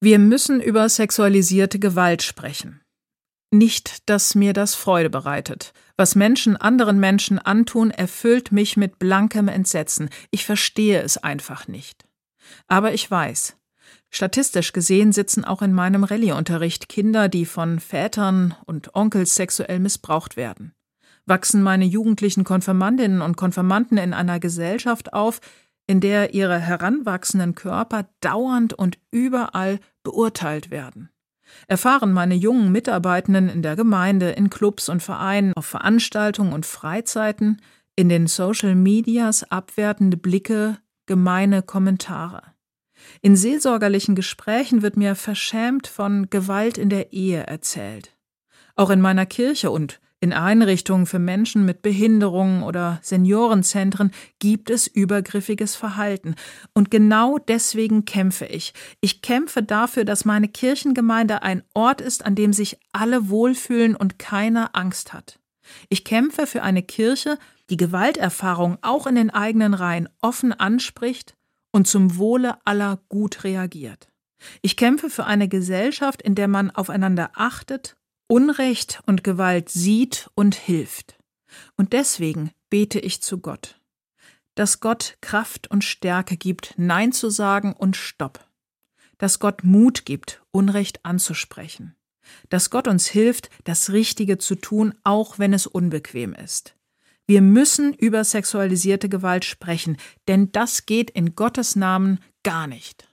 Wir müssen über sexualisierte Gewalt sprechen. Nicht, dass mir das Freude bereitet. Was Menschen anderen Menschen antun, erfüllt mich mit blankem Entsetzen. Ich verstehe es einfach nicht. Aber ich weiß, statistisch gesehen sitzen auch in meinem Rallyeunterricht Kinder, die von Vätern und Onkels sexuell missbraucht werden. Wachsen meine jugendlichen Konfirmandinnen und Konfirmanden in einer Gesellschaft auf, in der ihre heranwachsenden Körper dauernd und überall beurteilt werden. Erfahren meine jungen Mitarbeitenden in der Gemeinde, in Clubs und Vereinen, auf Veranstaltungen und Freizeiten, in den Social Medias abwertende Blicke, gemeine Kommentare. In seelsorgerlichen Gesprächen wird mir verschämt von Gewalt in der Ehe erzählt. Auch in meiner Kirche und in Einrichtungen für Menschen mit Behinderungen oder Seniorenzentren gibt es übergriffiges Verhalten. Und genau deswegen kämpfe ich. Ich kämpfe dafür, dass meine Kirchengemeinde ein Ort ist, an dem sich alle wohlfühlen und keiner Angst hat. Ich kämpfe für eine Kirche, die Gewalterfahrung auch in den eigenen Reihen offen anspricht und zum Wohle aller gut reagiert. Ich kämpfe für eine Gesellschaft, in der man aufeinander achtet Unrecht und Gewalt sieht und hilft. Und deswegen bete ich zu Gott, dass Gott Kraft und Stärke gibt, Nein zu sagen und Stopp. Dass Gott Mut gibt, Unrecht anzusprechen. Dass Gott uns hilft, das Richtige zu tun, auch wenn es unbequem ist. Wir müssen über sexualisierte Gewalt sprechen, denn das geht in Gottes Namen gar nicht.